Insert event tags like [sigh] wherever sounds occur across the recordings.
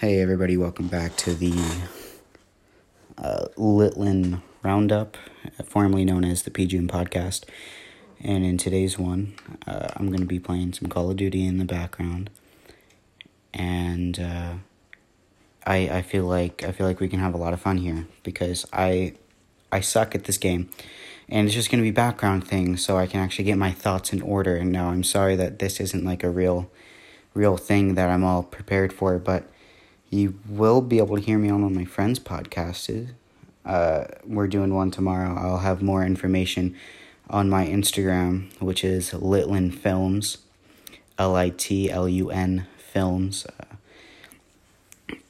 Hey, everybody, welcome back to the uh, Litlun Roundup, formerly known as the PGM Podcast. And in today's one, uh, I'm going to be playing some Call of Duty in the background. And uh, I, I feel like I feel like we can have a lot of fun here because I I suck at this game, and it's just going to be background things so I can actually get my thoughts in order. And now I'm sorry that this isn't like a real real thing that I'm all prepared for, but you will be able to hear me on one of my friends' podcasts. Uh, we're doing one tomorrow. I'll have more information on my Instagram, which is Litlun Films, L I T L U N Films. Uh,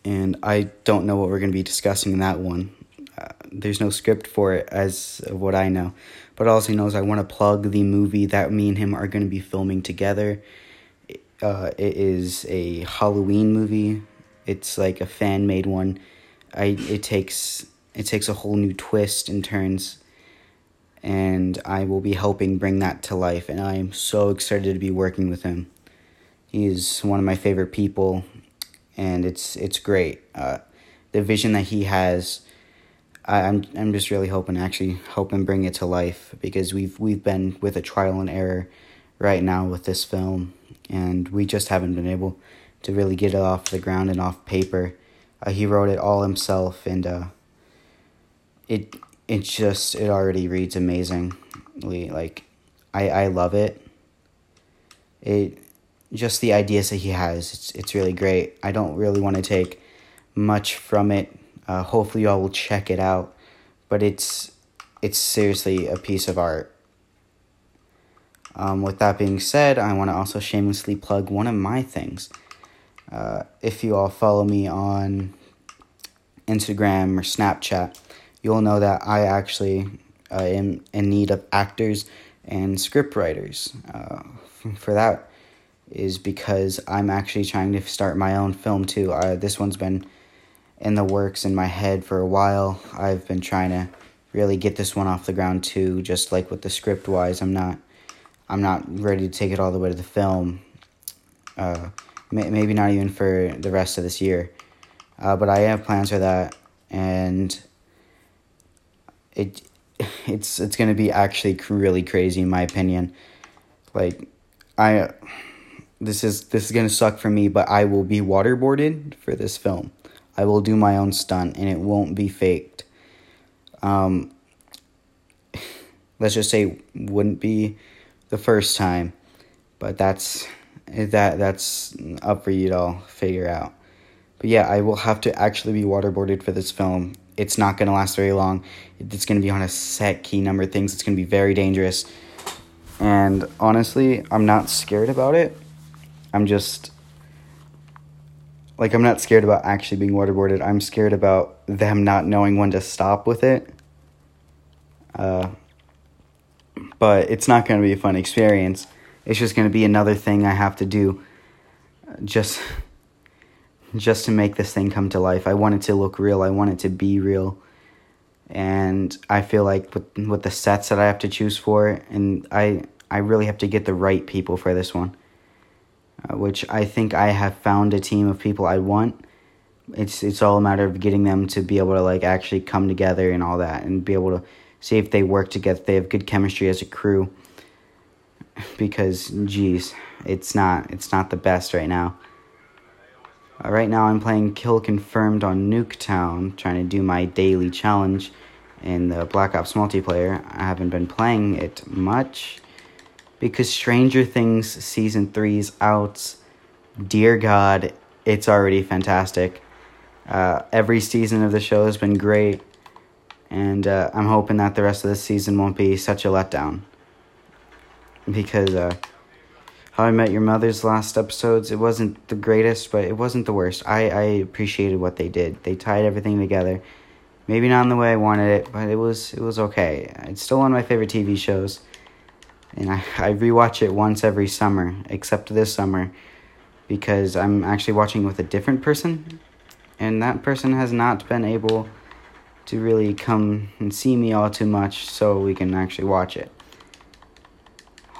and I don't know what we're going to be discussing in that one. Uh, there's no script for it, as of what I know. But all he knows, I want to plug the movie that me and him are going to be filming together. Uh, it is a Halloween movie it's like a fan made one. I it takes it takes a whole new twist and turns and I will be helping bring that to life and I am so excited to be working with him. He is one of my favorite people and it's it's great. Uh, the vision that he has I, I'm I'm just really hoping to actually help him bring it to life because we've we've been with a trial and error right now with this film and we just haven't been able to really get it off the ground and off paper. Uh, he wrote it all himself, and uh, it it just it already reads amazingly. Like I I love it. It just the ideas that he has. It's it's really great. I don't really want to take much from it. Uh, hopefully, y'all will check it out. But it's it's seriously a piece of art. Um, with that being said, I want to also shamelessly plug one of my things. Uh, if you all follow me on Instagram or Snapchat, you'll know that I actually uh, am in need of actors and script writers. Uh, for that is because I'm actually trying to start my own film too. Uh, this one's been in the works in my head for a while. I've been trying to really get this one off the ground too. Just like with the script wise, I'm not, I'm not ready to take it all the way to the film. Uh, maybe not even for the rest of this year. Uh, but I have plans for that, and it [laughs] it's it's gonna be actually really crazy in my opinion. Like, I this is this is gonna suck for me, but I will be waterboarded for this film. I will do my own stunt, and it won't be faked. Um, [sighs] let's just say wouldn't be the first time, but that's that that's up for you to all figure out. But yeah, I will have to actually be waterboarded for this film. It's not to last very long. It's to be on a set key number of things. It's to be very dangerous. And honestly, I'm not scared about it. I'm just like I'm not scared about actually being waterboarded. I'm scared about them not knowing when to stop with it. Uh, but it's not going to be a fun experience it's just going to be another thing I have to do just just to make this thing come to life. I want it to look real. I want it to be real. And I feel like with with the sets that I have to choose for and I I really have to get the right people for this one. Uh, which I think I have found a team of people I want. It's it's all a matter of getting them to be able to like actually come together and all that and be able to see if they work together. They have good chemistry as a crew because geez, it's not it's not the best right now. Uh, right now I'm playing Kill Confirmed on Nuketown, trying to do my daily challenge in the Black Ops multiplayer. I haven't been playing it much because Stranger Things season 3's out. Dear God, it's already fantastic. Uh, every season of the show has been great, and uh, I'm hoping that the rest of the season won't be such a letdown because uh, How I Met Your Mother's last episodes, it wasn't the greatest, but it wasn't the worst. I, I appreciated what they did. They tied everything together. Maybe not in the way I wanted it, but it was it was okay. It's still one of my favorite TV shows. And I, I rewatch it once every summer, except this summer, because I'm actually watching with a different person, and that person has not been able to really come and see me all too much so we can actually watch it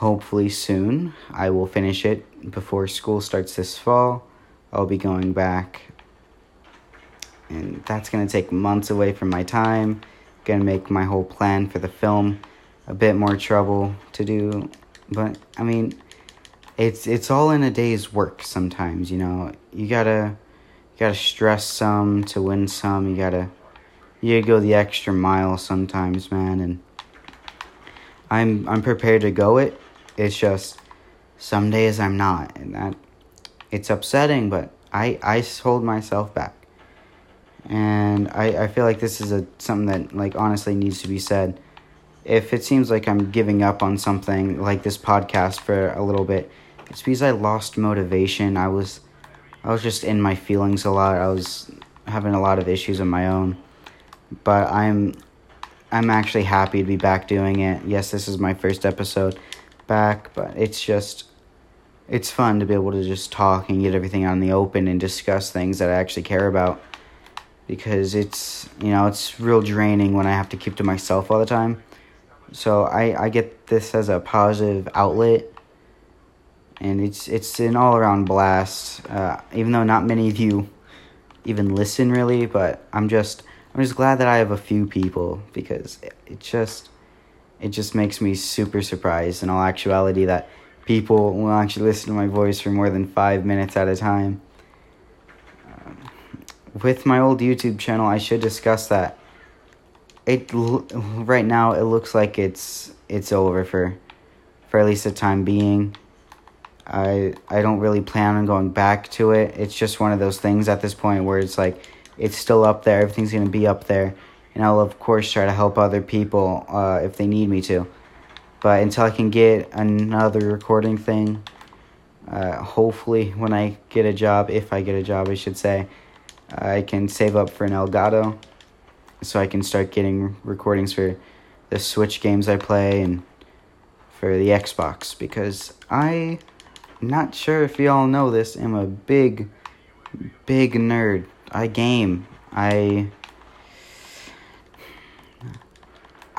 hopefully soon. I will finish it before school starts this fall. I'll be going back and that's gonna take months away from my time. Gonna make my whole plan for the film a bit more trouble to do. But I mean, it's it's all in a day's work. Sometimes you know you gotta you gotta stress some to win some. You gotta you gotta go the extra mile sometimes, man. And I'm I'm prepared to go it. It's just some days I'm not, and that it's upsetting. But I I hold myself back, and I I feel like this is a something that like honestly needs to be said. If it seems like I'm giving up on something like this podcast for a little bit, it's because I lost motivation. I was I was just in my feelings a lot. I was having a lot of issues of my own. But I'm I'm actually happy to be back doing it. Yes, this is my first episode back, but it's just it's fun to be able to just talk and get everything out in the open and discuss things that I actually care about because it's you know it's real draining when I have to keep to myself all the time. So I I get this as a positive outlet, and it's it's an all around blast. Uh, even though not many of you even listen really, but I'm just I'm just glad that I have a few people because it just it just makes me super surprised in all actuality that people will actually listen to my voice for more than five minutes at a time. Um, with my old YouTube channel, I should discuss that. It right now it looks like it's it's over for for at least the time being. I I don't really plan on going back to it. It's just one of those things at this point where it's like it's still up there. Everything's to be up there. And I'll, of course, try to help other people uh, if they need me to. But until I can get another recording thing, uh, hopefully, when I get a job, if I get a job, I should say, I can save up for an Elgato so I can start getting recordings for the Switch games I play and for the Xbox because I not sure if y'all know this, I'm a big big nerd I game. I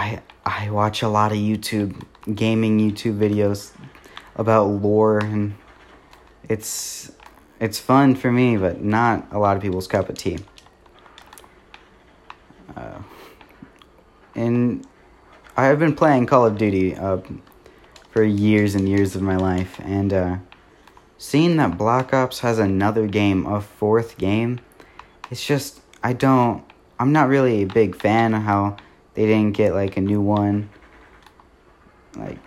I I watch a lot of YouTube gaming YouTube videos about lore and it's it's fun for me, but not a lot of people's cup of tea. Uh, and I've been playing Call of Duty uh, for years and years of my life, and uh, seeing that Black Ops has another game, a fourth game, it's just I don't I'm not really a big fan of how they didn't get like a new one like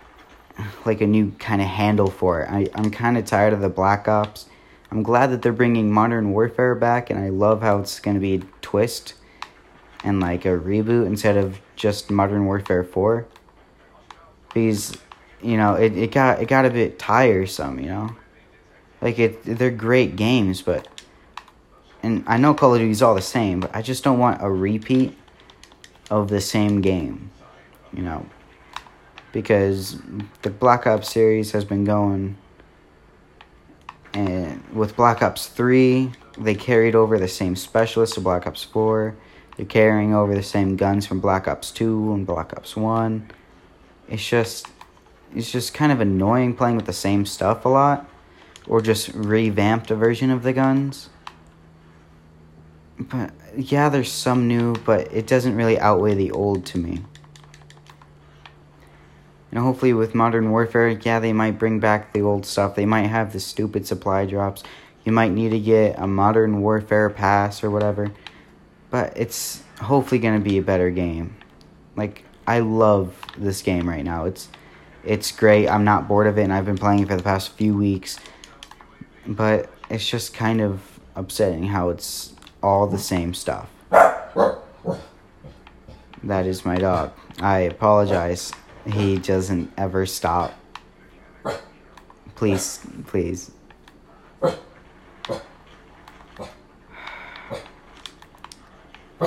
like a new kind of handle for it. I I'm kind of tired of the Black Ops. I'm glad that they're bringing Modern Warfare back and I love how it's going to be a twist and like a reboot instead of just Modern Warfare 4. Because you know, it, it got it got a bit tiresome, you know. Like it they're great games, but and I know Call of Duty is all the same, but I just don't want a repeat of the same game, you know, because the Black Ops series has been going, and with Black Ops 3, they carried over the same specialists to Black Ops 4. They're carrying over the same guns from Black Ops 2 and Black Ops 1. It's just it's just kind of annoying playing with the same stuff a lot or just revamped a version of the guns but yeah, there's some new, but it doesn't really outweigh the old to me. And hopefully, with Modern Warfare, yeah, they might bring back the old stuff. They might have the stupid supply drops. You might need to get a Modern Warfare pass or whatever. But it's hopefully going to be a better game. Like, I love this game right now. It's it's great. I'm not bored of it, and I've been playing it for the past few weeks. But it's just kind of upsetting how it's all the same stuff. That is my dog. I apologize. He doesn't ever stop. Please, please.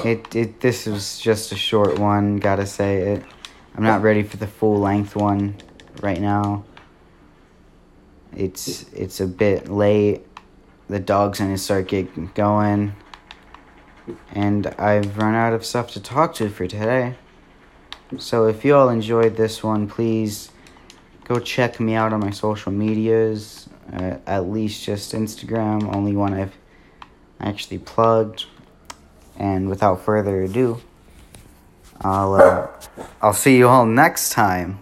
It it this was just a short one, gotta say it. I'm not ready for the full length one right now. It's it's a bit late. The dog's gonna start get going. And I've run out of stuff to talk to for today. So if you all enjoyed this one, please go check me out on my social medias. Uh, at least just Instagram, only one I've actually plugged. And without further ado, I'll uh, I'll see you all next time.